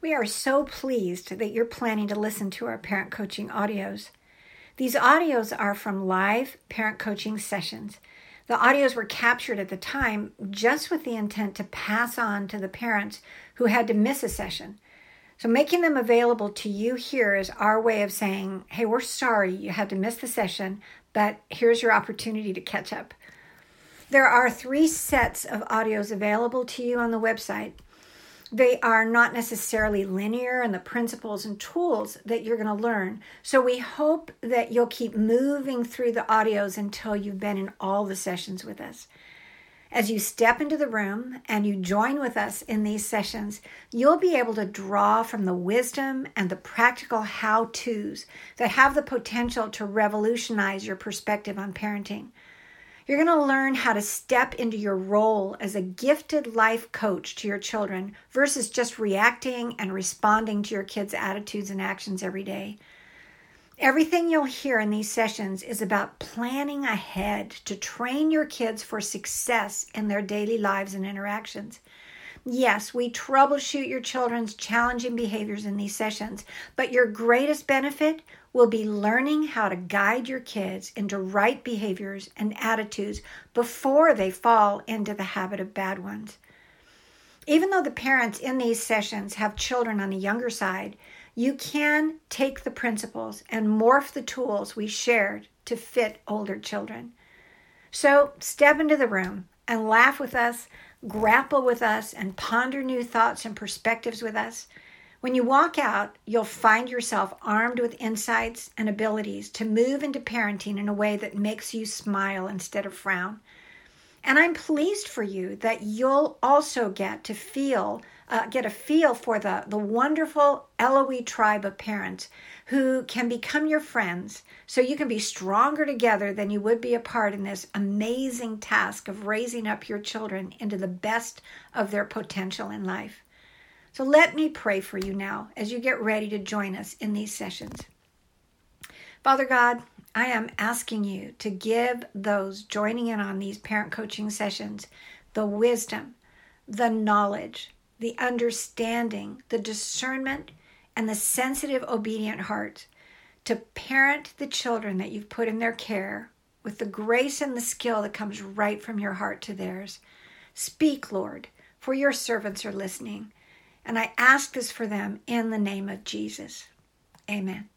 We are so pleased that you're planning to listen to our parent coaching audios. These audios are from live parent coaching sessions. The audios were captured at the time just with the intent to pass on to the parents who had to miss a session. So, making them available to you here is our way of saying, hey, we're sorry you had to miss the session, but here's your opportunity to catch up. There are three sets of audios available to you on the website they are not necessarily linear in the principles and tools that you're going to learn. So we hope that you'll keep moving through the audios until you've been in all the sessions with us. As you step into the room and you join with us in these sessions, you'll be able to draw from the wisdom and the practical how to's that have the potential to revolutionize your perspective on parenting. You're going to learn how to step into your role as a gifted life coach to your children versus just reacting and responding to your kids' attitudes and actions every day. Everything you'll hear in these sessions is about planning ahead to train your kids for success in their daily lives and interactions. Yes, we troubleshoot your children's challenging behaviors in these sessions, but your greatest benefit will be learning how to guide your kids into right behaviors and attitudes before they fall into the habit of bad ones. Even though the parents in these sessions have children on the younger side, you can take the principles and morph the tools we shared to fit older children. So step into the room and laugh with us, grapple with us, and ponder new thoughts and perspectives with us. When you walk out, you'll find yourself armed with insights and abilities to move into parenting in a way that makes you smile instead of frown. And I'm pleased for you that you'll also get to feel, uh, get a feel for the, the wonderful LOE tribe of parents who can become your friends so you can be stronger together than you would be apart in this amazing task of raising up your children into the best of their potential in life. So let me pray for you now as you get ready to join us in these sessions. Father God, I am asking you to give those joining in on these parent coaching sessions the wisdom, the knowledge, the understanding, the discernment, and the sensitive, obedient heart to parent the children that you've put in their care with the grace and the skill that comes right from your heart to theirs. Speak, Lord, for your servants are listening. And I ask this for them in the name of Jesus. Amen.